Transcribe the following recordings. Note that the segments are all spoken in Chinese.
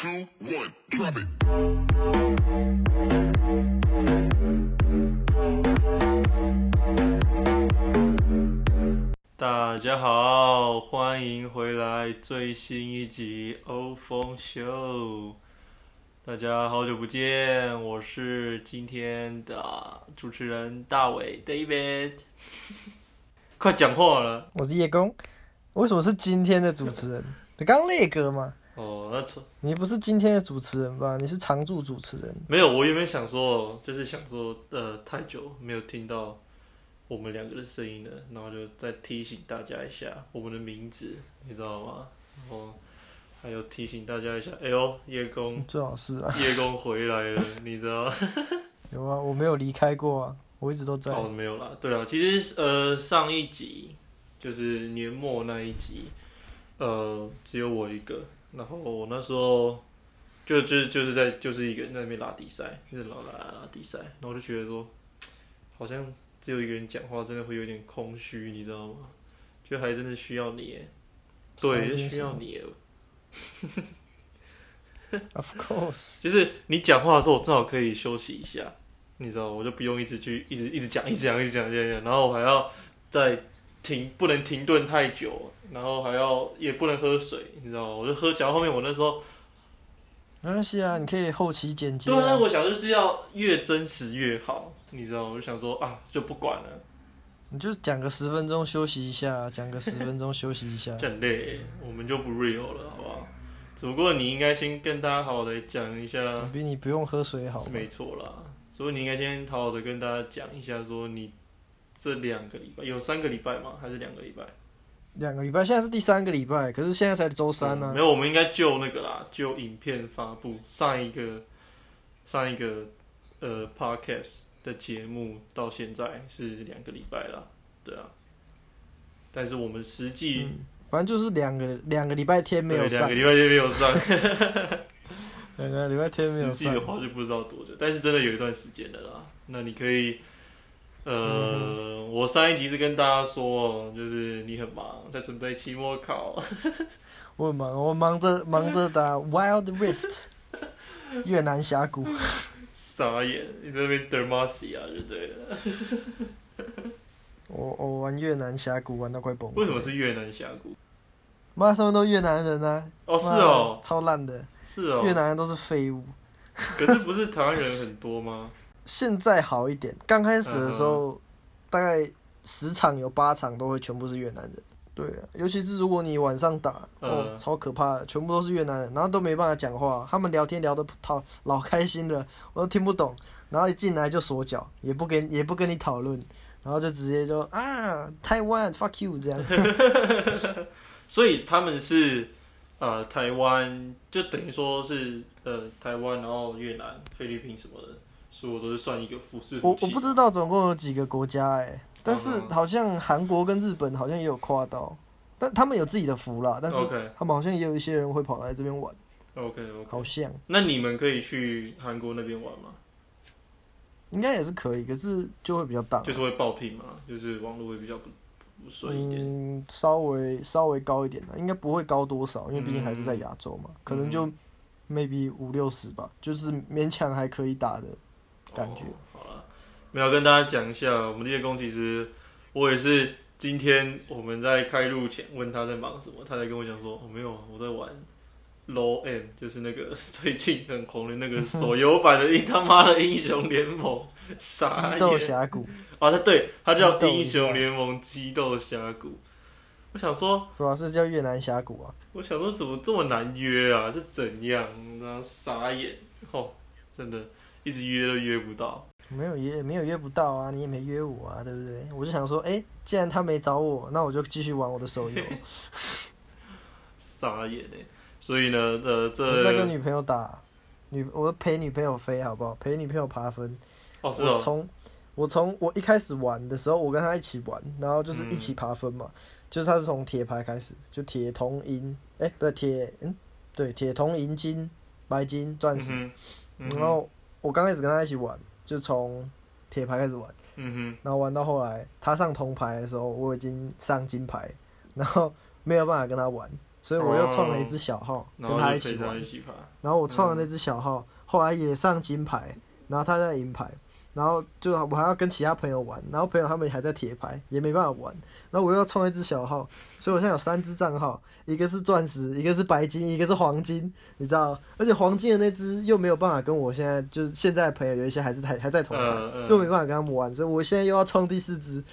two, one, drop it. 大家好，欢迎回来最新一集《欧风秀》。大家好久不见，我是今天的主持人大伟 David。快讲话了我是叶公，为什么是今天的主持人？你刚那个吗？哦，那从你不是今天的主持人吧？你是常驻主持人。没有，我原本想说，就是想说，呃，太久没有听到我们两个的声音了，然后就再提醒大家一下我们的名字，你知道吗？然后还有提醒大家一下，哎呦，叶公，最好是啊，叶公回来了，你知道吗？有啊，我没有离开过啊，我一直都在。哦，没有啦。对了，其实呃，上一集就是年末那一集，呃，只有我一个。然后我那时候就就是就是在就是一个人在那边拉比赛，就是老拉拉比赛，然后我就觉得说，好像只有一个人讲话，真的会有点空虚，你知道吗？就还真的需要你耶，对，需要你耶。Of course，就是你讲话的时候，我正好可以休息一下，你知道，我就不用一直去一直一直讲，一直讲，一直讲，一直讲，然后我还要再停，不能停顿太久，然后还要也不能喝水，你知道吗？我就喝，讲到后面我那时候，没关系啊，你可以后期剪接、对啊，啊。我想就是要越真实越好，你知道吗，我就想说啊，就不管了，你就讲个十分钟休息一下，讲个十分钟休息一下。这很累，我们就不 real 了，好不好？只不过你应该先跟大家好好的讲一下，总比你不用喝水好。是没错啦，所以你应该先好好的跟大家讲一下，说你这两个礼拜有三个礼拜吗？还是两个礼拜？两个礼拜，现在是第三个礼拜，可是现在才周三呢、嗯没有，我们应该就那个啦，就影片发布上一个上一个呃 podcast 的节目到现在是两个礼拜啦，对啊。但是我们实际、嗯反正就是两个两个礼拜天没有上对两个，礼拜天没有上，两个礼拜天没有上 实际的。话就不知道多久，但是真的有一段时间的啦。那你可以，呃，我上一集是跟大家说，就是你很忙，在准备期末考，我很忙，我忙着忙着打 Wild Rift 越南峡谷。傻眼，你在那边 Dermacia 就对了。我我玩越南峡谷玩到快崩溃。为什么是越南峡谷？妈，他们都越南人啊！哦，是哦，超烂的，是哦。越南人都是废物。可是不是台湾人很多吗？现在好一点，刚开始的时嗯候，大概十场有八场都会全部是越南人。对啊，尤其是如果你晚上打，哦，嗯超可怕的，全部都是越南人，然后都没办法讲话，他们聊天聊得讨老开心了，我都听不懂，然后一进来就锁脚，也不跟也不跟你讨论，然后就直接就啊，台湾 fuck you 这样。所以他们是呃台湾，就等于说是呃台湾，然后越南、菲律宾什么的，所以我都是算一个复式我。我不知道总共有几个国家哎、但是好像韩国跟日本好像也有跨到，但他们有自己的服啦，但是他们好像也有一些人会跑来这边玩，OK OK，好像。那你们可以去韩国那边玩吗？应该也是可以，可是就会比较大，就是会爆屏嘛，就是网络会比较不不顺一点。嗯，稍微稍微高一点的，应该不会高多少，因为毕竟还是在亚洲嘛，可能就 maybe 五六十吧，就是勉强还可以打的感觉。哦好了，没有跟大家讲一下，我们的叶公其实我也是今天我们在开录前问他在忙什么，他才跟我讲说，哦没有，我在玩 Low M，就是那个 最近很红的那个手游版的英他妈的英雄联盟，傻激斗峡谷啊！他对他叫英雄联盟激斗峡谷，我想说，主要？是叫越南峡谷啊？我想说怎么这么难约啊？是怎样？然后傻眼哦，真的一直约都约不到。没有约，没有约不到啊，你也没约我啊，对不对？我就想说，哎、既然他没找我，那我就继续玩我的手游。傻眼嘞！所以呢，呃，我在跟女朋友打，女我陪女朋友飞好不好？陪女朋友爬分。哦是哦，我从我从我一开始玩的时候，我跟她一起玩，然后就是一起爬分嘛。就是他是从铁牌开始，就铁铜银，哎、不是铁，嗯，对，铁铜银金白金钻石。嗯，嗯然后我刚开始跟他一起玩，就从铁牌开始玩。嗯然后玩到后来，他上铜牌的时候，我已经上金牌，然后没有办法跟他玩，所以我又创了一只小号，然跟他一起玩。然后我创的那只小号，后来也上金牌，然后他在银牌，然后就我还要跟其他朋友玩，然后朋友他们还在铁牌，也没办法玩。然后我又要创一只小号，所以我现在有三只账号，一个是钻石，一个是白金，一个是黄金，你知道？而且黄金的那只又没有办法跟我现在就是现在的朋友有一些还是还还在同台，嗯嗯又没办法跟他们玩，所以我现在又要创第四只，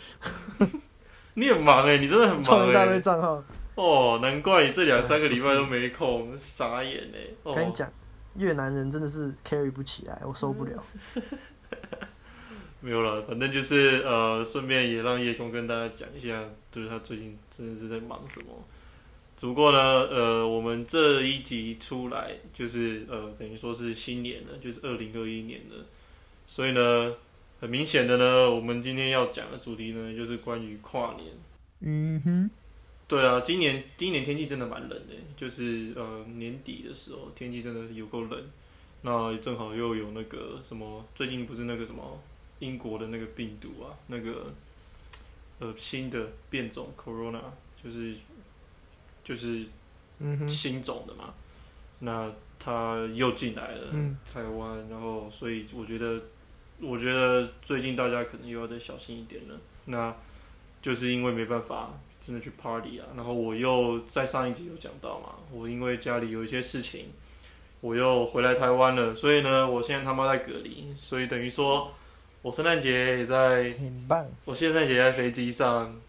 你很忙哎、你真的很忙创一大堆哎、账号。哦，难怪你这两三个礼拜都没空，傻眼哎、哦，跟你讲，越南人真的是 carry 不起来，我受不了。没有了，反正就是呃，顺便也让叶公跟大家讲一下，就是他最近真的是在忙什么。只不过呢，呃，我们这一集出来就是呃，等于说是新年了，就是二零二一年了，所以呢，很明显的呢，我们今天要讲的主题呢，就是关于跨年。嗯哼，对啊，今年今年天气真的蛮冷的，就是呃年底的时候天气真的有够冷，那正好又有那个什么，最近不是那个什么英国的那个病毒啊，那个呃新的变种 corona，就是就是新种的嘛，那它又进来了、嗯。台湾，然后所以我觉得，我觉得最近大家可能又要再小心一点了。那就是因为没办法真的去 party 啊，然后我又在上一集有讲到嘛，我因为家里有一些事情，我又回来台湾了，所以呢，我现在他妈在隔离，所以等于说我圣诞节也在。我现在也在飞机上，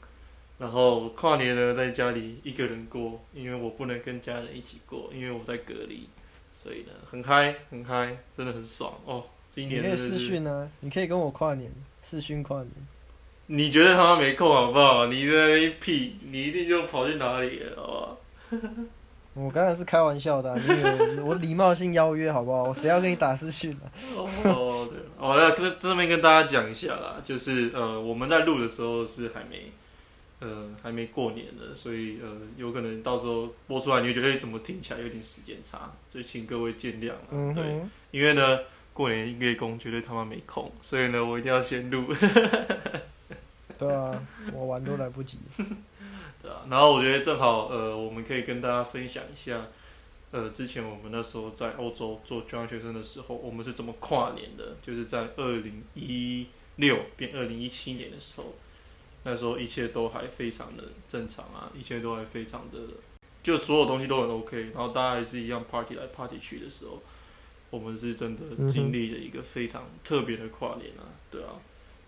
然后跨年呢在家里一个人过，因为我不能跟家人一起过，因为我在隔离，所以呢很嗨很嗨，真的很爽哦。今你可以视年真的是，讯啊，你可以跟我跨年，视讯跨年。你觉得他妈没空好不好？你在那屁，你一定就跑去哪里了，好不好？我刚才是开玩笑的啊、你以为我礼貌性邀约好不好？我谁要跟你打私讯啊？哦，对，哦，那这这边跟大家讲一下啦，就是呃，我们在录的时候是还没，呃，还没过年的，所以呃，有可能到时候播出来，你会觉得哎，怎么听起来有点时间差，所以请各位见谅嗯哼，因为呢，过年月工绝对他妈没空，所以呢，我一定要先录，对啊，我玩都来不及。然后我觉得正好，呃，我们可以跟大家分享一下。呃，之前我们那时候在欧洲做交换学生的时候，我们是怎么跨年的？就是在二零一六变二零一七年的时候，那时候一切都还非常的正常啊，一切都还非常的，就所有东西都很 OK，然后大家还是一样 party 来 party 去的时候，我们是真的经历了一个非常特别的跨年啊，对啊。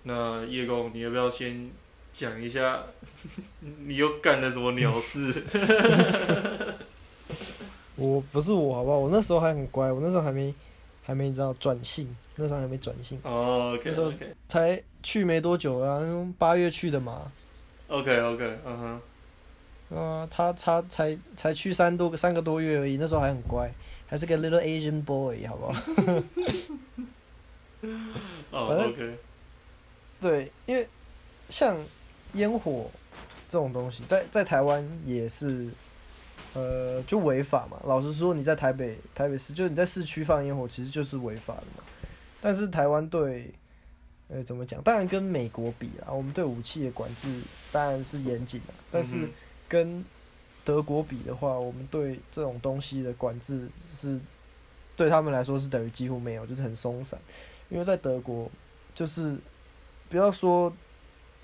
那叶公，你要不要先讲一下 你又干了什么鸟事？我不是我好不好？我那时候还很乖，我那时候还没还没你知道转性，那时候还没转性，哦，OK 那时候 OK 才去没多久啊，八月去的嘛。OK OK，嗯哼，啊，他他才才去三多个三个多月而已，那时候还很乖，还是个 little Asian boy，好不好？哦 OK，对，因为像烟火这种东西，在在台湾也是，呃，就违法嘛。老实说，你在台北台北市，就是你在市区放烟火，其实就是违法的嘛。但是台湾对，呃，怎么讲？当然跟美国比啊，我们对武器的管制当然是严谨的，但是嗯跟德国比的话，我们对这种东西的管制是对他们来说是等于几乎没有，就是很松散。因为在德国，就是不要说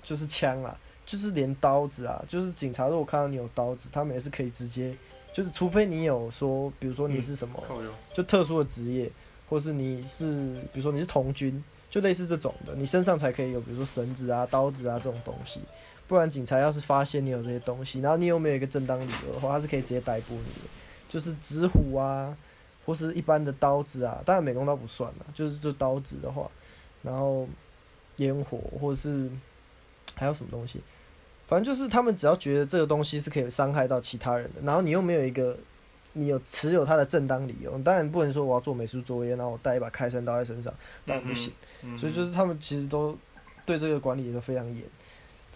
就是枪啦，就是连刀子啊，就是警察如果看到你有刀子，他们也是可以直接，就是除非你有说，比如说你是什么，就特殊的职业，或是你是比如说你是童军，就类似这种的，你身上才可以有比如说绳子啊、刀子啊这种东西。不然警察要是发现你有这些东西，然后你有没有一个正当理由的话，他是可以直接逮捕你的。就是纸虎啊，或是一般的刀子啊，当然美工刀不算了，就是就刀子的话，然后烟火或者是还有什么东西，反正就是他们只要觉得这个东西是可以伤害到其他人的，然后你又没有一个你有持有它的正当理由，当然不能说我要做美术作业，然后我带一把开山刀在身上，当然不行。所以就是他们其实都对这个管理也都非常严。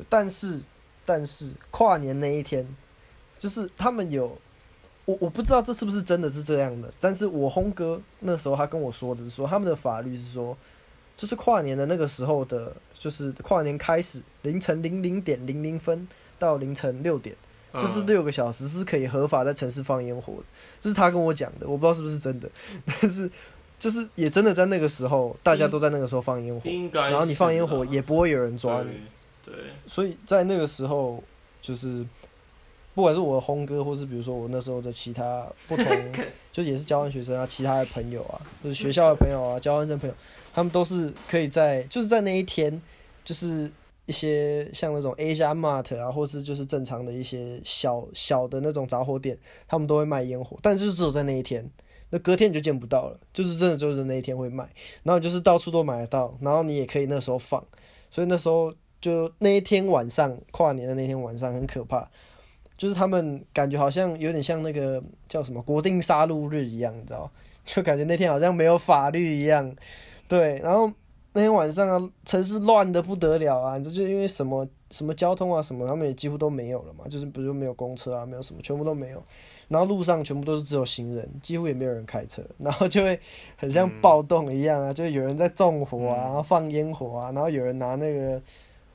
但是，但是跨年那一天，就是他们有，我我不知道这是不是真的是这样的，但是我轰哥那时候他跟我说的是说，他们的法律是说，就是跨年的那个时候的，就是跨年开始凌晨零零点零零分到凌晨六点，就这嗯六个小时是可以合法在城市放烟火的，这是他跟我讲的，我不知道是不是真的，但是就是也真的在那个时候，大家都在那个时候放烟火。然后你放烟火也不会有人抓你，对。对，所以在那个时候就是。不管是我的轰哥，或是比如说我那时候的其他不同，就也是交换学生啊，其他的朋友啊，就是学校的朋友啊，交换生朋友，他们都是可以在就是在那一天，就是一些像那种 Asia Mart 啊，或是就是正常的一些小小的那种杂货店，他们都会卖烟火，但是就是只有在那一天，那隔天你就见不到了，就是真的就是那一天会卖，然后就是到处都买得到，然后你也可以那时候放，所以那时候就那一天晚上跨年的那天晚上很可怕。就是他们感觉好像有点像那个叫什么国定杀戮日一样，你知道？就感觉那天好像没有法律一样，对。然后那天晚上啊，城市乱的不得了啊！这就因为什么什么交通啊什么，他们也几乎都没有了嘛，就是比如没有公车啊，没有什么，全部都没有。然后路上全部都是只有行人，几乎也没有人开车，然后就会很像暴动一样啊，就有人在纵火啊，然后放烟火啊，然后有人拿那个。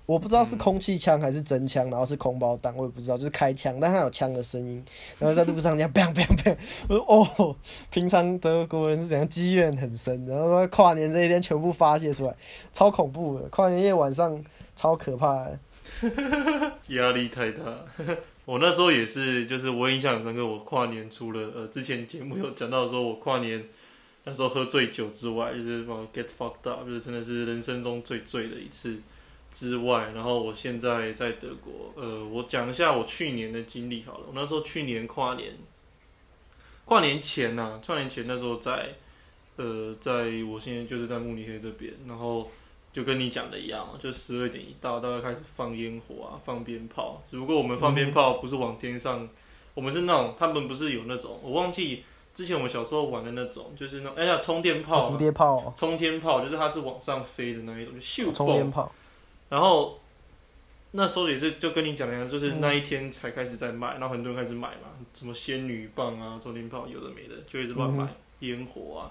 我不知道是空气枪还是真枪，然后是空包弹，我也不知道，就是开枪，但它有枪的声音，然后在路上这样 bang bang bang，我说哦，平常德国人是怎样积怨很深，然后说跨年这一天全部发泄出来，超恐怖的，跨年夜晚上超可怕的。压力太大。我那时候也是，就是我印象很深刻。我跨年除了呃之前节目有讲到说，我跨年那时候喝醉酒之外，就是把 get fucked up，就是真的是人生中最醉的一次之外。然后我现在在德国，呃，我讲一下我去年的经历好了。我那时候去年跨年，跨年前呐、跨年前那时候在呃，在我现在就是在慕尼黑这边，然后。就跟你讲的一样，就十二点一到，大概开始放烟火啊，放鞭炮。只不过我们放鞭炮不是往天上，我们是那种，他们不是有那种，我忘记之前我们小时候玩的那种，就是那哎呀充电炮蝴啊，蝶炮哦，冲天炮，就是它是往上飞的那一种，就咻嘣。冲天炮，然后那时候也是就跟你讲的一样，就是嗯。那一天才开始在卖，然后很多人开始买嘛，什么仙女棒啊、充电炮有的没的，就一直乱买烟火啊。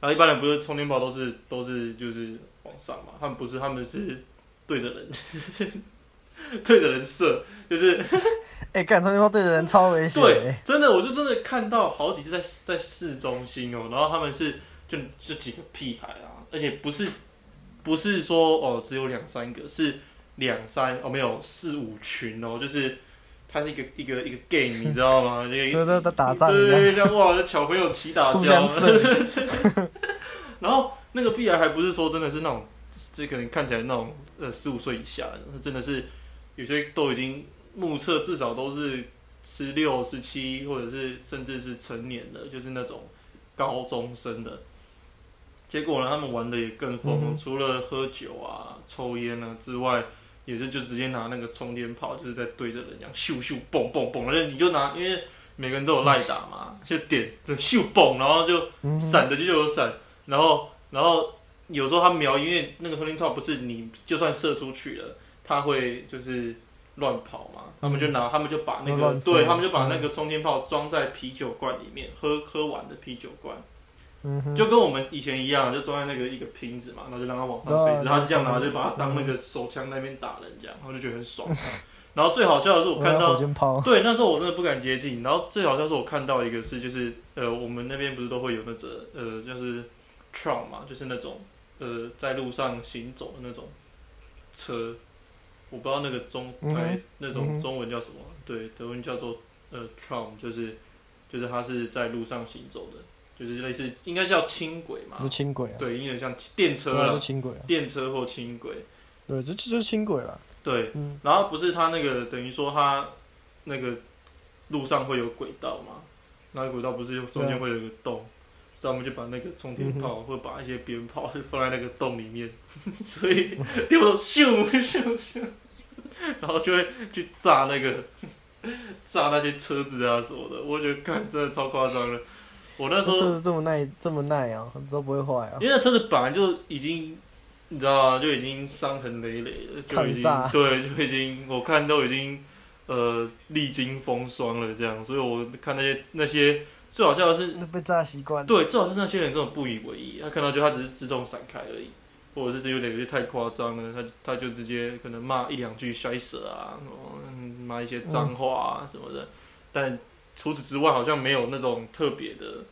然后一般人不是充电炮都是都是就是往上嘛，他们不是，他们是对着人，对着人射，就是 哎、干充电炮对着人超危险、对欸，，真的，我就真的看到好几次在在市中心哦，然后他们是就就几个屁孩啊，而且不是不是说哦只有两三个，是两三哦没有四五群哦，就是它是一个一个一个 game，你知道吗？这个在在打仗对，对对，像哇，这小朋友起打互架 然后那个必然还不是说真的是那种，这可能看起来那种呃十五岁以下的，真的是有些都已经目测至少都是十六、十七，或者是甚至是成年的，就是那种高中生的。结果呢，他们玩的也更疯，嗯除了喝酒啊、抽烟啊之外，也是就直接拿那个充电炮，就是在对着人这样咻咻蹦蹦蹦，然后你就拿，因为每个人都有赖打嘛，就点就咻蹦，然后就闪的就有闪，然后然后有时候他瞄，因为那个充电炮不是你就算射出去了，他会就是乱跑嘛，他们就拿他们就把那个对他们就把那个充电炮装在啤酒罐里面，喝喝完的啤酒罐，嗯，就跟我们以前一样，就装在那个一个瓶子嘛，然后就让它往上飞，他是这样拿，对就把它当那个手枪那边打人这样，然后就觉得很爽。然后最好笑的是我看到对，那时候我真的不敢接近。然后最好笑是我看到一个是，就是呃，我们那边不是都会有那种呃，就是 tram 嘛，就是那种呃，在路上行走的那种车。我不知道那个中嗯哼台那种中文叫什么，对，德文叫做呃 tram，就是就是它是在路上行走的，就是类似应该叫轻轨嘛就，轻轨啊，对，有点像电车对啊，就了，轻轨啊，电车或轻轨，对，就就就是轻轨了，对，嗯，然后不是它那个等于说它那个路上会有轨道嘛，那个轨道不是中间会有一个洞，所以我们就把那个冲天炮或把一些鞭炮放在那个洞里面，所以有时候咻咻咻，然后就会去炸那个 炸那些车子啊什么的，我觉得看真的超夸张的。我那时候车子这么耐这么耐啊，都不会坏啊。因，为那车子本来就已经，你知道吗？就已经伤痕累累了，就已经对，就已经我看都已经呃历经风霜了这样，所以我看那些那些最好笑的是，那被炸习惯，对，最好是那些人真的不以为意，他看到就他只是自动闪开而已，或者是有点有些太夸张了，他他就直接可能骂一两句摔死啊，什么嗯骂一些脏话啊什么的，但除此之外好像没有那种特别的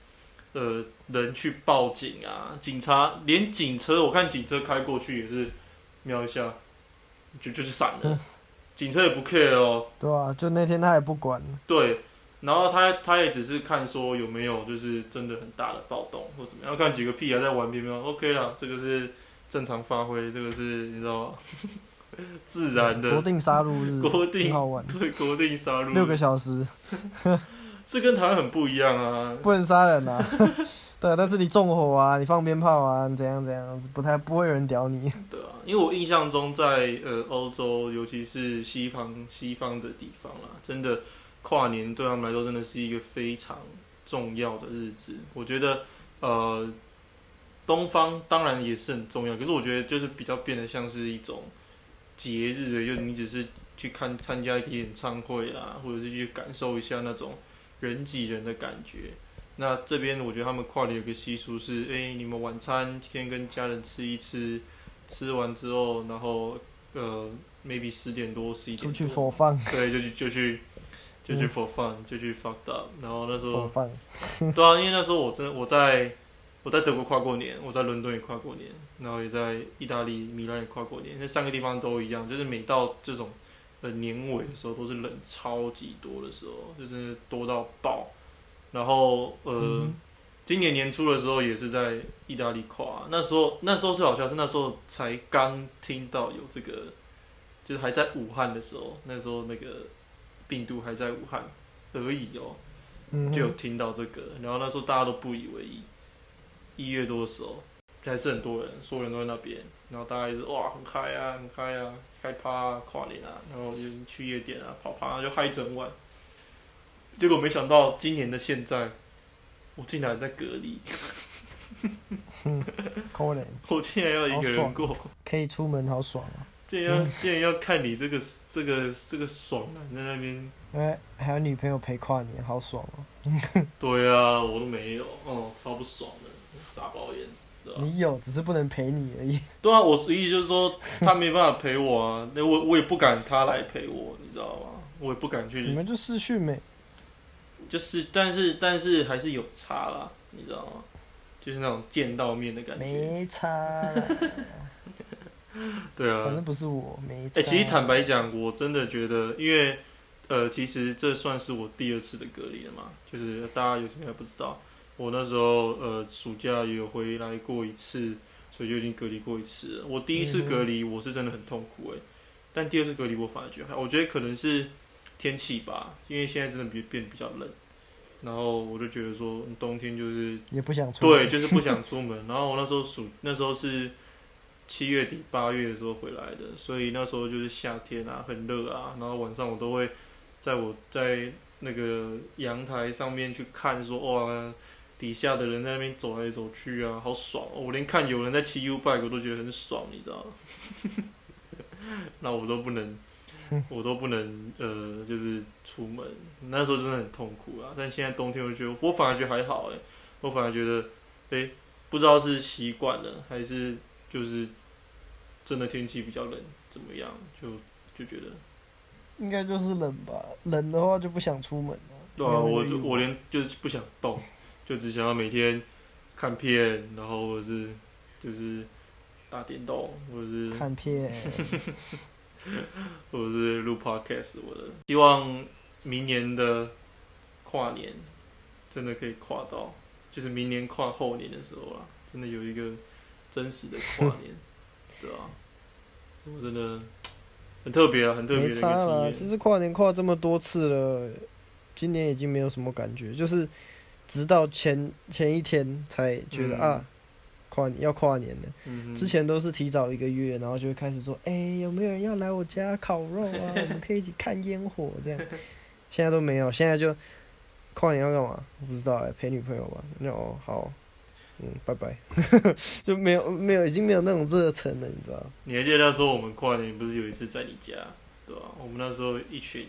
呃人去报警啊，警察连警车我看警车开过去也是瞄一下就就是闪了，嗯。警车也不 care 哦，对啊，就那天他也不管，对，然后他他也只是看说有没有就是真的很大的暴动或怎么样，看几个屁孩在玩乒乓，OK 啦，这个是正常发挥，这个是你知道吗？自然的国定杀戮日，国定很好玩，对国定杀戮，六个小时 这跟台湾很不一样啊。不能杀人啊。对，但是你纵火啊，你放鞭炮啊，你怎样怎样，不太不会有人屌你。对啊，因为我印象中在呃欧洲，尤其是西方西方的地方啦，真的跨年对他们来说真的是一个非常重要的日子。我觉得呃东方当然也是很重要，可是我觉得就是比较变得像是一种节日的，就你只是去看参加一个演唱会啦，或者是去感受一下那种人挤人的感觉。那这边我觉得他们跨年有个习俗是，哎、你们晚餐先跟家人吃一吃，吃完之后，然后呃，maybe 十点多、十一出点多，去佛放对，就去就去就去嗯 for fun，、就去 fucked up。然后那时候，对啊，因为那时候我真的我在我在德国跨过年，我在伦敦也跨过年，然后也在意大利米兰也跨过年，那三个地方都一样，就是每到这种呃年尾的时候，都是人超级多的时候，就是多到爆。然后呃。嗯今年年初的时候也是在意大利跨，那时候那时候是好像是那时候才刚听到有这个，就是还在武汉的时候，那时候那个病毒还在武汉而已哦，嗯就有听到这个，然后那时候大家都不以为意，一月多的时候还是很多人，所有人都在那边，然后大家一直哇很嗨啊很嗨啊，开趴啊跨年啊，然后就去夜店啊跑趴就嗨一整晚，结果没想到今年的现在。我竟然在隔离，可怜，我竟然要一个人过，可以出门，好爽啊！竟然要竟然要看你这个这个这个爽男在那边。哎，还有女朋友陪跨年，好爽哦！对啊，我都没有，哦，超不爽的，傻包烟，对吧？你有，只是不能陪你而已。对啊，我意思就是说他没办法陪我啊，那我我也不敢他来陪我，你知道吗？我也不敢去你去，们就视讯没？就是但是但是还是有差啦，你知道吗？就是那种见到面的感觉。没差啦，对啊，反正不是我，没差。哎、其实坦白讲，我真的觉得，因为呃，其实这算是我第二次的隔离了嘛，就是大家有些人还不知道，我那时候呃暑假也有回来过一次，所以就已经隔离过一次了。我第一次隔离我是真的很痛苦哎、但第二次隔离我反而觉得还，我觉得可能是天气吧，因为现在真的变变比较冷，然后我就觉得说冬天就是也不想出。对，，就是不想出门。然后我那时候暑那时候是七月底八月的时候回来的，所以那时候就是夏天啊，很热啊。然后晚上我都会在我在那个阳台上面去看说，哇，底下的人在那边走来走去啊，好爽、哦！我连看有人在骑 U bike 我都觉得很爽，你知道吗？那我都不能。我都不能呃，就是出门，那时候真的很痛苦啊。但现在冬天，我觉得我反而觉得还好哎、我反而觉得，哎、不知道是习惯了还是就是真的天气比较冷，怎么样，就就觉得，应该就是冷吧。冷的话就不想出门了。对啊，我就我连就是不想动，就只想要每天看片，然后或者是就是打电动，或者是看片，或者是录 podcast 我的。希望明年的跨年真的可以跨到，就是明年跨后年的时候啦，真的有一个真实的跨 年，对啊，我真的很特别啊，很特别的一没差啦。个经验。其实跨年跨这么多次了，今年已经没有什么感觉，就是直到前前一天才觉得、嗯啊，跨年要跨年了。嗯之前都是提早一个月，然后就会开始说，哎、有没有人要来我家烤肉啊？我们可以一起看烟火这样。现在都没有，现在就跨年要干嘛？我不知道哎、陪女朋友吧。那哦好，嗯，拜拜，就没有没有已经没有那种热忱了，你知道？你还记得那时候我们跨年不是有一次在你家，对吧、我们那时候一群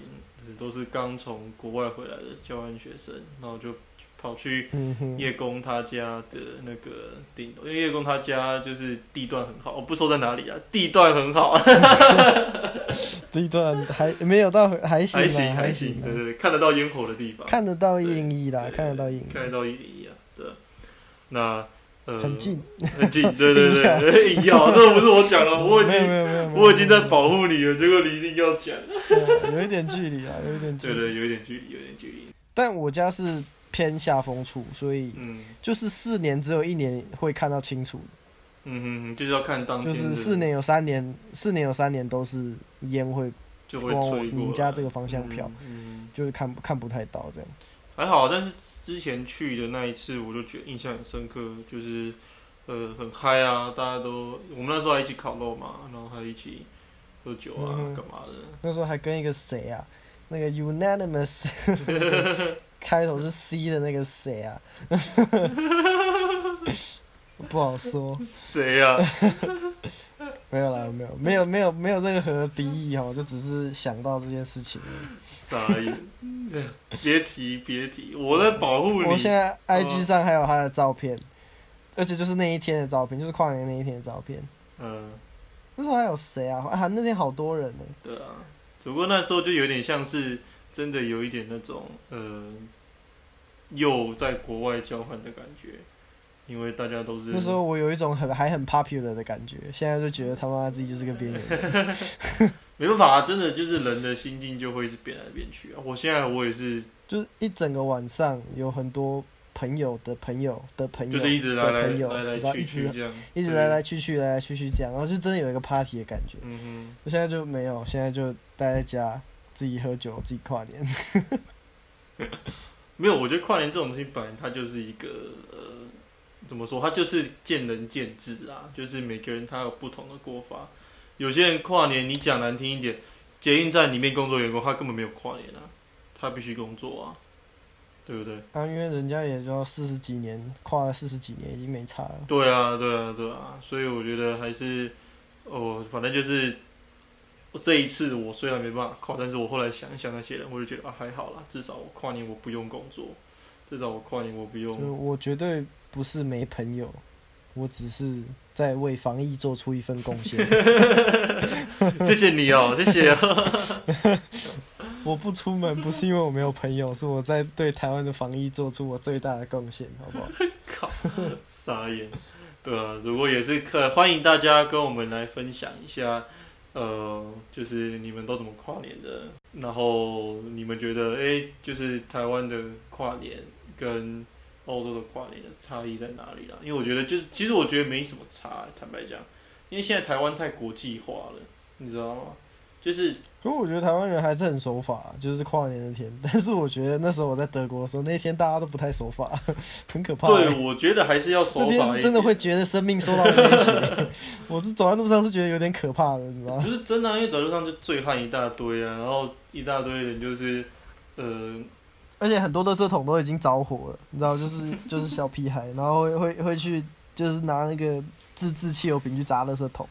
都是刚从国外回来的交换学生，然后就跑去嗯哼，叶公他家的那个顶楼，因为叶公他家就是地段很好，我不说在哪里啊，地段很好，地段还没有到还行还行还行，啦。对对对，看得到烟火的地方，看得到一零一啦，看得到一零，看得到一零一啊，对，那呃很近，很近，对对对对，硬要，这不是我讲了，我已经我已经在保护你了，结果你一定要讲，对有一点距离啊，有一点距离。对对，有一点距离，有一点距离，但我家是偏下风处，所以嗯。就是四年只有一年会看到清楚，嗯哼哼，就是要看当就天的，是四年有三年，四年有三年都是烟会就会吹过你家这个方向飘，嗯嗯。就是看看不太到这样。还好，但是之前去的那一次，我就觉得印象很深刻，就是呃很嗨啊，大家都我们那时候还一起烤肉嘛，然后还一起喝酒啊，嗯干嘛的？那时候还跟一个谁啊，那个 unanimous 那 个 开头是 C 的那个谁啊，不好说，谁啊？没有啦，没有，没有，没有，没有任何敌意哦，就只是想到这件事情。傻眼！别提别提，我在保护你。我现在 IG 上还有他的照片，而且就是那一天的照片，就是跨年那一天的照片。嗯，那时候还有谁啊？啊，那天好多人呢、对啊，只不过那时候就有点像是真的有一点那种呃，又在国外交换的感觉，因为大家都是那时候我有一种很还很 popular 的感觉，现在就觉得他妈自己就是个边缘人。没办法啊，真的就是人的心境就会是变来变去啊。我现在我也是，就是一整个晚上有很多朋友的朋友的朋友就是一直来来朋友，来来去去这样，一直来来去去来来去去这样，然后就真的有一个 party 的感觉。嗯哼我现在就没有，现在就待在家自己喝酒，自己跨年。哼，没有，我觉得跨年这种东西本来它就是一个呃，怎么说，它就是见仁见智啊，就是每个人他有不同的过法。有些人跨年，你讲难听一点，捷运站里面工作员工他根本没有跨年啊，他必须工作啊，对不对？啊，因为人家也就要四十几年，跨了四十几年，已经没差了。对啊，对啊，对啊，所以我觉得还是，哦，反正就是这一次我虽然没办法跨，但是我后来想一想那些人，我就觉得啊还好啦，至少我跨年我不用工作，至少我跨年我不用，我绝对不是没朋友，我只是在为防疫做出一份贡献。谢谢你哦，谢谢哦，我不出门不是因为我没有朋友，是我在对台湾的防疫做出我最大的贡献，好不好？靠，傻眼，对啊，如果也是可欢迎大家跟我们来分享一下。呃，就是你们都怎么跨年的？然后你们觉得，哎、就是台湾的跨年跟欧洲的跨年的差异在哪里啦？因为我觉得，就是其实我觉得没什么差，坦白讲，因为现在台湾太国际化了，你知道吗？就是可我觉得台湾人还是很守法，就是跨年那天。但是我觉得那时候我在德国的时候，那天大家都不太守法，很可怕、欸。对，我觉得还是要守那天法真的会觉得生命受到威胁。我是走在路上是觉得有点可怕的，你知道吗？不是真的、啊，因为走在路上就醉汉一大堆啊，然后一大堆人就是，呃，而且很多垃圾桶都已经着火了，你知道，就是就是小屁孩，然后会会会去就是拿那个自制汽油瓶去砸垃圾桶。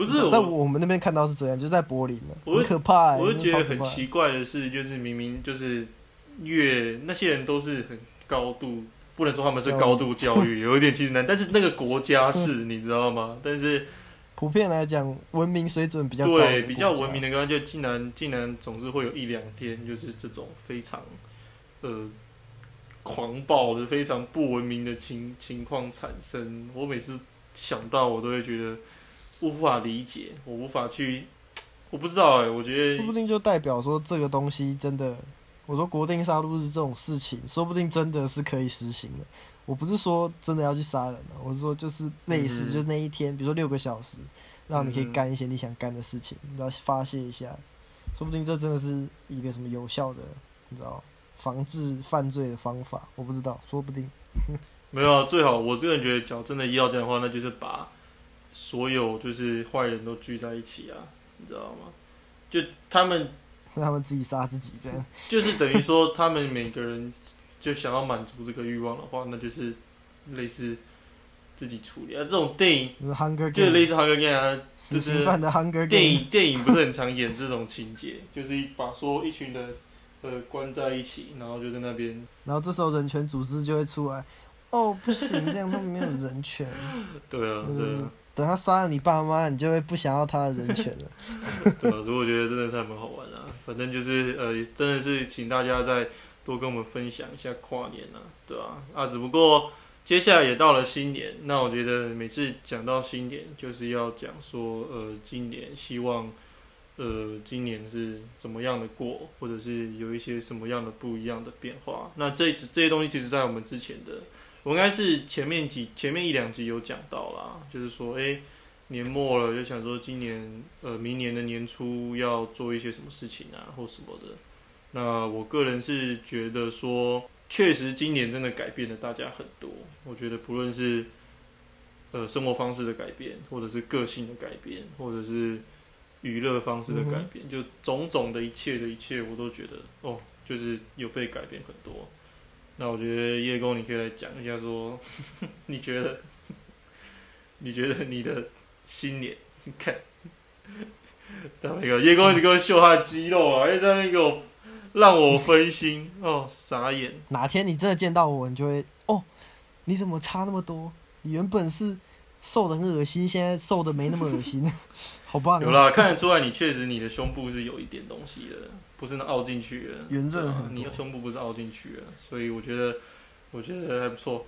不是在我，们那边看到是这样，就在柏林了，我很可怕、欸。我就觉得很奇怪的是，就是明明就是越那些人都是很高度，不能说他们是高度教育，有一点其实难，但是那个国家是，你知道吗？但是普遍来讲，文明水准比较高对比较文明的国家，就竟然竟然总是会有一两天，就是这种非常呃狂暴的、非常不文明的情情况产生。我每次想到，我都会觉得无法理解，我无法去，我不知道哎、我觉得说不定就代表说这个东西真的，我说国定杀戮日这种事情，说不定真的是可以实行的。我不是说真的要去杀人啊，我是说就是类似，嗯就是那一天，比如说六个小时，让你可以嗯干一些你想干的事情，你知道发泄一下，说不定这真的是一个什么有效的，你知道防治犯罪的方法，我不知道，说不定。没有啊，最好我这个人觉得，假如真的要这样的话，那就是把所有就是坏人都聚在一起啊，你知道吗？就他们让他们自己杀自己这样。就是等于说，他们每个人就想要满足这个欲望的话，那就是类似自己处理啊。这种电影就类似《Hunger Game》啊，死刑犯的 Hunger 电影电影不是很常演这种情节，就是一把说一群人呃关在一起，然后就在那边，然后这时候人权组织就会出来，哦，不行，这样他们没有人权。对啊，对啊，等他杀了你爸妈，你就会不想要他的人权了。对啊，所以我觉得真的是还蛮好玩的、啊。反正就是呃，真的是请大家再多跟我们分享一下跨年啊，对啊，啊，只不过接下来也到了新年，那我觉得每次讲到新年，就是要讲说呃，今年希望呃，今年是怎么样的过，或者是有一些什么样的不一样的变化。那这这些东西，其实在我们之前的，我应该是前面几前面一两集有讲到啦，就是说，诶，年末了，就想说今年呃，明年的年初要做一些什么事情啊，或什么的。那我个人是觉得说，确实今年真的改变了大家很多。我觉得不论是呃生活方式的改变，或者是个性的改变，或者是娱乐方式的改变，就种种的一切的一切，我都觉得哦，就是有被改变很多。那我觉得叶公，你可以来讲一下说，你觉得你觉得你的新年，你看，那个叶公一直给我秀他的肌肉啊，还在那边给我让我分心哦，傻眼。哪天你真的见到我，你就会哦，你怎么差那么多？你原本是瘦的很恶心，现在瘦的没那么恶心，好棒、啊！有啦，看得出来你确实你的胸部是有一点东西的，不是那凹进去的，圆润对啊你的胸部不是凹进去的，所以我觉得我觉得还不错，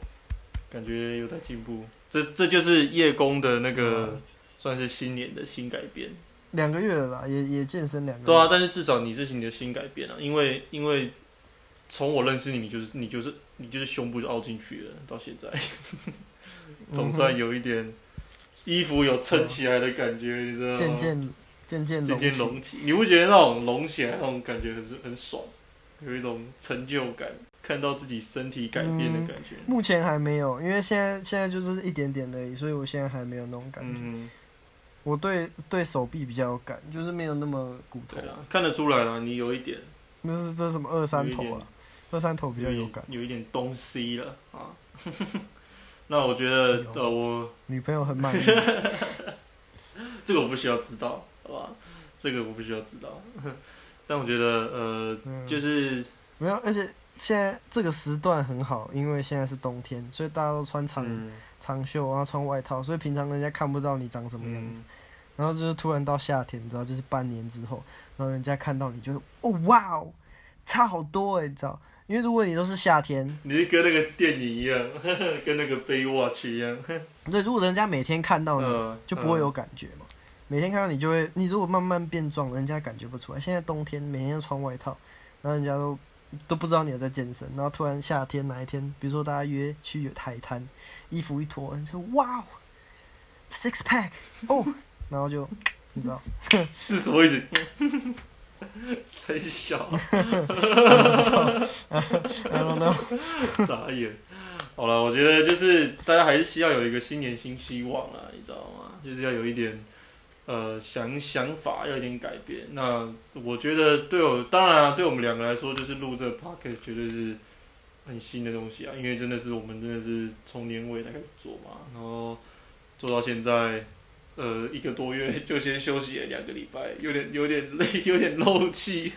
感觉有在进步。这这就是叶公的那个嗯算是新年的新改变，两个月了吧，也也健身两个月。对啊，但是至少你是你的新改变啊，因为因为从我认识你，你就是你就是你就是胸部就凹进去了，到现在 总算有一点衣服有撑起来的感觉，你知道吗？渐渐渐渐渐渐隆起，你不觉得那种隆起来那种感觉很是很爽，有一种成就感，看到自己身体改变的感觉。目前还没有，因为现在现在就是一点点而已，所以我现在还没有那种感觉。嗯，我对对手臂比较有感，就是没有那么骨头对。啊，看得出来了，你有一点那是这是什么二三头啊？二三头比较有感。有一点东西了啊。那我觉得呃，我女朋友很满意，这个我不需要知道，好吧？这个我不需要知道。但我觉得呃，嗯就是没有，而且现在这个时段很好，因为现在是冬天，所以大家都穿长、嗯长袖，然后穿外套，所以平常人家看不到你长什么样子。嗯，然后就是突然到夏天，你知道，就是半年之后，然后人家看到你就哦哇哦，差好多哎，你知道？因为如果你都是夏天，你是跟那个电影一样，跟那个 Baywatch 一样，对，如果人家每天看到你，嗯，就不会有感觉嘛。每天看到你就会，你如果慢慢变壮，人家感觉不出来。现在冬天每天都穿外套，然后人家都都不知道你有在健身，然后突然夏天哪一天，比如说大家约去海滩，衣服一脱，你就哇哦，six pack 哦，然后就你知道，这什么意思？谁小？I don't know，傻眼。好了，我觉得就是大家还是需要有一个新年新希望啊，你知道吗？就是要有一点呃想想法，要有点改变。那我觉得对我，当然啊，对我们两个来说，就是录这个 podcast 绝对是很新的东西啊，因为真的是我们真的是从年尾才开始做嘛，然后做到现在。呃，一个多月就先休息了两个礼拜，有点有点累，有点漏气。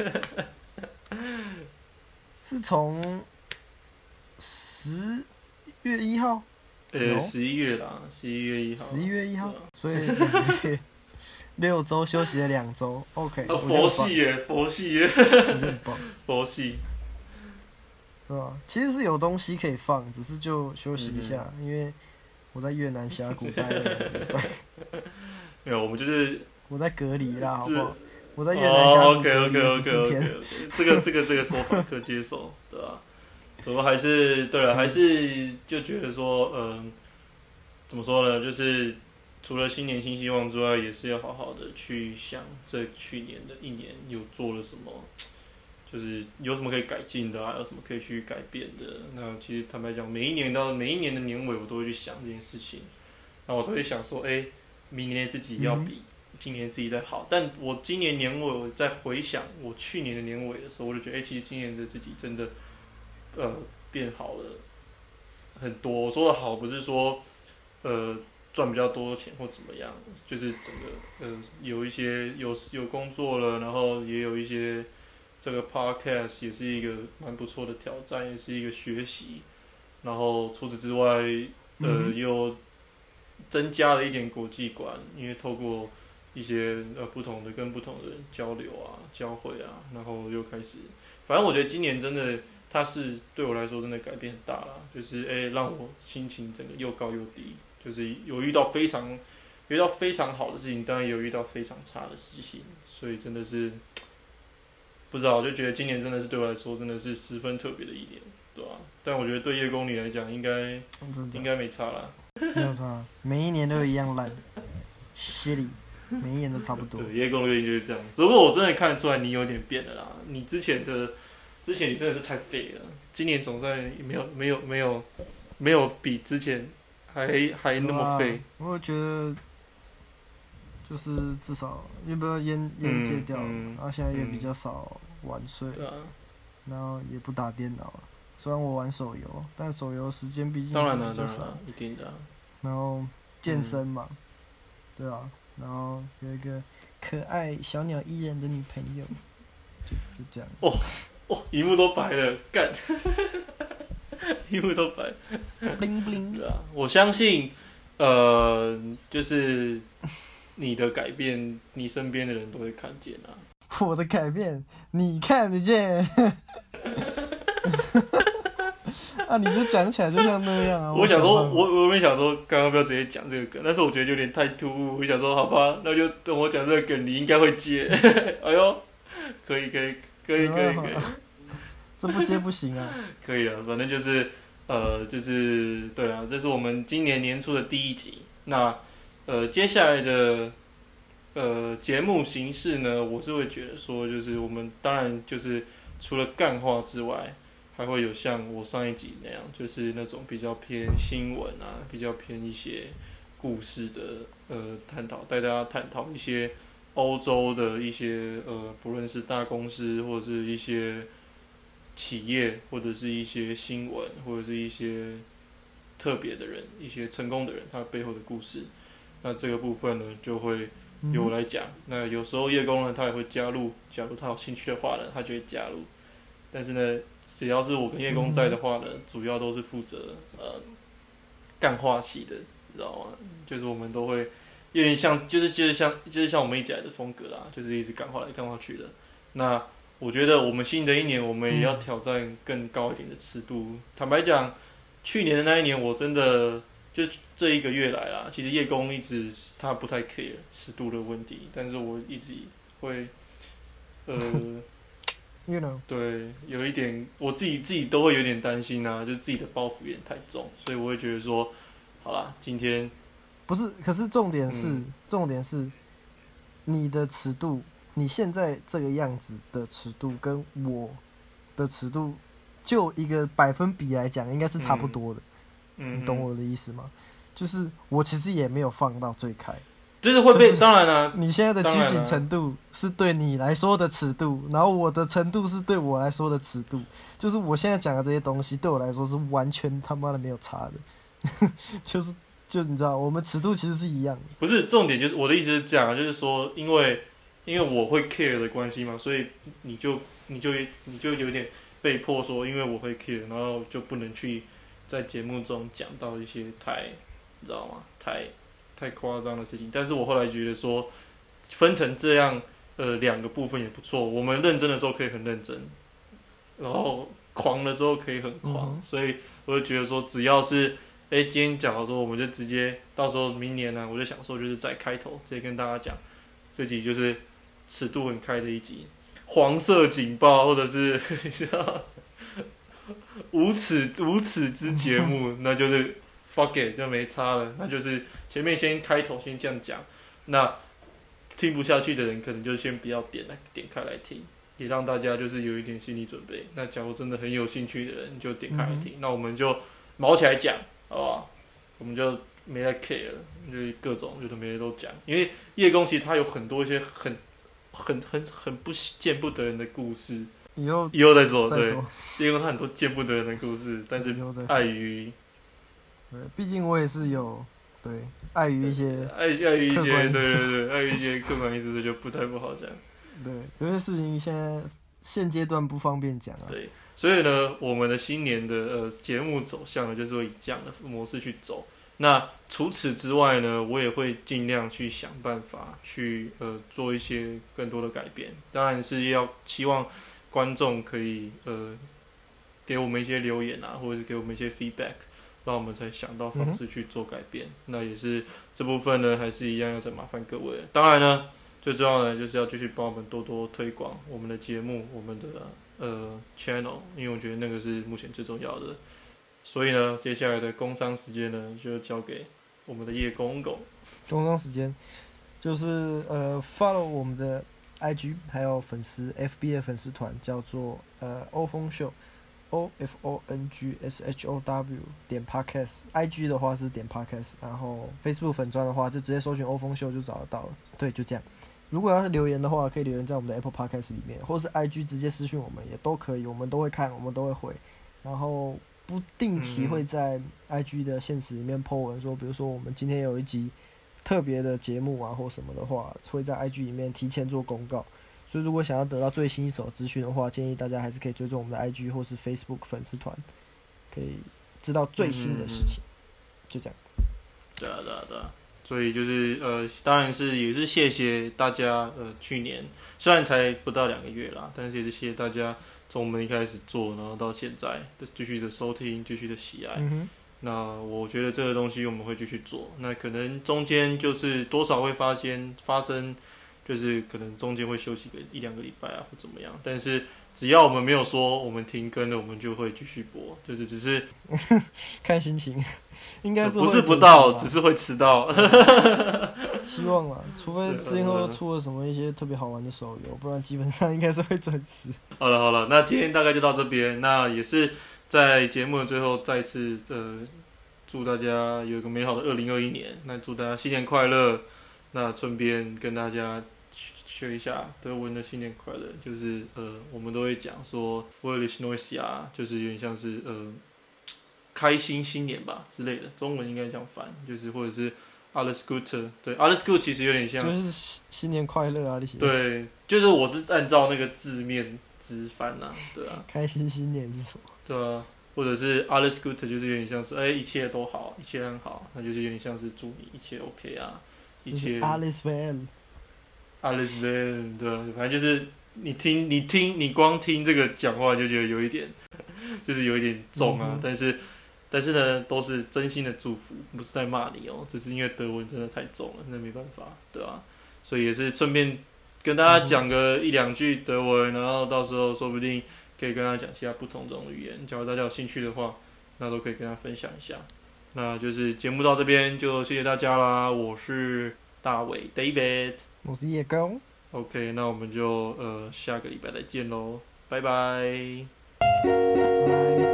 是从十月一号，呃，No 十一月啦，十一月一号。十一月一号所以六周休息了两周，OK，佛系耶，佛系耶。佛系。是吧？其实是有东西可以放，只是就休息一下，嗯因为我在越南峡谷待 没有，我们就是我在隔离啦，好是不好？我在越南峡哦谷隔离十天这个这个这个说法可接受，对吧？怎么还是对了，还是就觉得说，嗯，怎么说呢？就是除了新年新希望之外，也是要好好的去想这去年的一年有做了什么，就是有什么可以改进的啊，有什么可以去改变的。那其实坦白讲，每一年到每一年的年尾，我都会去想这件事情，那我都会想说，哎、明年自己要比今年自己再好。但我今年年尾我在回想我去年的年尾的时候，我就觉得，哎、其实今年的自己真的，呃，变好了很多。我说的好，不是说，呃，赚比较多钱或怎么样，就是整个，呃，有一些有有工作了，然后也有一些这个 podcast 也是一个蛮不错的挑战，也是一个学习。然后除此之外，呃，嗯又增加了一点国际观，因为透过一些呃不同的跟不同的人交流啊、交汇啊，然后又开始，反正我觉得今年真的，它是对我来说真的改变很大了，就是诶、让我心情整个又高又低，就是有遇到非常遇到非常好的事情，当然也有遇到非常差的事情，所以真的是不知道，就觉得今年真的是对我来说真的是十分特别的一年，对吧、但我觉得对叶公你来讲，应该应该没差啦。没有错，每一年都一样烂，shitty，每一年都差不多。对，叶公对就是这样。只不过我真的看得出来你有点变了啦。你之前的，之前你真的是太废了。今年总算没有没有没有没有比之前还还那么废。对啊我觉得就是至少要不要烟烟戒掉，嗯然后现在也比较少晚睡，然后也不打电脑了。虽然我玩手游，但手游时间毕竟当然了，是比较少当然了。，一定的啊。然后健身嘛，对啊，然后有一个可爱小鸟依人的女朋友，就就这样。哦，荧幕都白了，干，荧幕都白。bling bling，对啊，我相信，呃，就是你的改变，你身边的人都会看见啊。我的改变你看得见。啊，你就讲起来就像那样啊！我想说，我我原本想说，刚刚不要直接讲这个梗，但是我觉得有点太突兀。我想说，好吧，那就等我讲这个梗，你应该会接。哎呦，可以可以可以可以可以这不接不行啊！可以了，反正就是呃，就是对啊，这是我们今年年初的第一集。那呃，接下来的呃节目形式呢，我是会觉得说，就是我们当然就是除了干话之外，还会有像我上一集那样，就是那种比较偏新闻啊，比较偏一些故事的呃探讨，带大家探讨一些欧洲的一些呃，不论是大公司或者是一些企业，或者是一些新闻，或者是一些特别的人，一些成功的人，他背后的故事。那这个部分呢，就会由我来讲。那有时候叶工呢，他也会加入，假如他有兴趣的话呢，他就会加入。但是呢，只要是我跟叶工在的话呢，主要都是负责呃干话系的，你知道吗？就是我们都会有点像，就是就是像就是像我们一起来的风格啦，就是一直干话来干话去的。那我觉得我们新的一年，我们也要挑战更高一点的尺度。坦白讲，去年的那一年，我真的就这一个月来啦，其实叶工一直他不太 care 尺度的问题，但是我一直会，呃，，you know，对，有一点我自己自己都会有点担心啊，就是自己的包袱有点太重，所以我会觉得说，好啦，今天不是，可是重点是，嗯重点是你的尺度，你现在这个样子的尺度跟我的尺度，就一个百分比来讲，应该是差不多的。嗯，你懂我的意思吗？就是我其实也没有放到最开，就是会被，当然啦、你现在的拘谨程度是对你来说的尺度，然后我的程度是对我来说的尺度，就是我现在讲的这些东西对我来说是完全他妈的没有差的，就是就你知道，我们尺度其实是一样的。不是重点，就是我的意思是这样啊，就是说，因为因为我会 care 的关系嘛，所以你就你就你就有点被迫说，因为我会 care，然后就不能去在节目中讲到一些太你知道吗？太太夸张的事情。但是我后来觉得说，分成这样呃两个部分也不错。我们认真的时候可以很认真，然后狂的时候可以很狂，嗯所以我就觉得说，只要是哎、今天讲了说，我们就直接到时候明年呢、我就想说，就是在开头直接跟大家讲，自己就是尺度很开的一集，黄色警报或者是你知道无耻无耻之节目，那就是 fuck it 就没差了，那就是前面先开头先这样讲，那听不下去的人可能就先不要点来点开来听。也让大家就是有一点心理准备。那假如真的很有兴趣的人，你就点开来听。那我们就毛起来讲，好不好？我们就没在 care 了，就是各种有的没的都讲。因为叶公其实他有很多一些很、很、很、很不见不得人的故事，以后以后再说。对，再说，叶公他很多见不得人的故事，但是。碍于对，毕竟我也是有对碍于一些碍碍于一些对对对，碍于一些客观因素，这就不太不好讲。对有些事情现在现阶段不方便讲啊。对，所以呢，我们的新年的呃节目走向呢，就是会以这样的模式去走。那除此之外呢，我也会尽量去想办法去呃做一些更多的改变。当然是要希望观众可以呃给我们一些留言啊，或者是给我们一些 feedback，让我们才想到方式去做改变。那也是这部分呢，还是一样要再麻烦各位。当然呢，最重要的就是要继续帮我们多多推广我们的节目，我们的呃 channel，因为我觉得那个是目前最重要的。所以呢，接下来的工商时间呢，就交给我们的叶公公。工商时间就是呃，follow 我们的 IG 还有粉丝 FB 的粉丝团叫做呃欧风秀，O F O N G S H O W 点 Podcast，IG 的话是点 Podcast，然后 Facebook 粉砖的话就直接搜寻欧风秀就找得到了。对，就这样。如果要是留言的话，可以留言在我们的 Apple Podcast 里面，或是 IG 直接私讯我们也都可以，我们都会看，我们都会回。然后不定期会在 IG 的现实里面 po 文说，比如说我们今天有一集特别的节目啊或什么的话，会在 IG 里面提前做公告。所以如果想要得到最新一手资讯的话，建议大家还是可以追踪我们的 IG 或是 Facebook 粉丝团，可以知道最新的事情。就这样。对啊，对啊，对啊。所以就是呃，当然是也是谢谢大家呃，去年虽然才不到两个月啦，但是也是谢谢大家从我们一开始做，然后到现在的继续的收听，继续的喜爱。嗯，那我觉得这个东西我们会继续做，那可能中间就是多少会发现发生，就是可能中间会休息个一两个礼拜啊，或怎么样。但是只要我们没有说我们停更了，我们就会继续播，就是只是 看心情，应该是不是不到，只是会迟到。希望啦，除非对之后呃出了什么一些特别好玩的手游，不然基本上应该是会准时。好了好了，那今天大概就到这边。那也是在节目的最后再次呃，祝大家有一个美好的二零二一年。那祝大家新年快乐。那顺便跟大家学一下德文的新年快乐，就是呃，我们都会讲说 f o r l i s h n o i s 啊，就是有点像是呃开心新年吧之类的，中文应该这样翻，就是或者是 alles Gute，对 alles Gute 其实有点像就是新新年快乐啊，那些对，就是我是按照那个字面直翻啊，对啊，开心新年是什么？对啊，或者是 alles good，就是有点像是哎、一切都好，一切很好，那就是有点像是祝你一切 OK 啊，一切 Alice Van，alles well，对啊，反正就是你听你听你光听这个讲话就觉得有一点，就是有一点重啊，嗯但是但是呢都是真心的祝福，不是在骂你哦，只是因为德文真的太重了，那没办法，对吧、所以也是顺便跟大家讲个一两句德文，然后到时候说不定可以跟他讲其他不同种语言，假如大家有兴趣的话，那都可以跟他分享一下。那就是节目到这边就谢谢大家啦，我是大伟 David。我是叶高，OK，那我们就呃下个礼拜再见喽，拜拜。拜。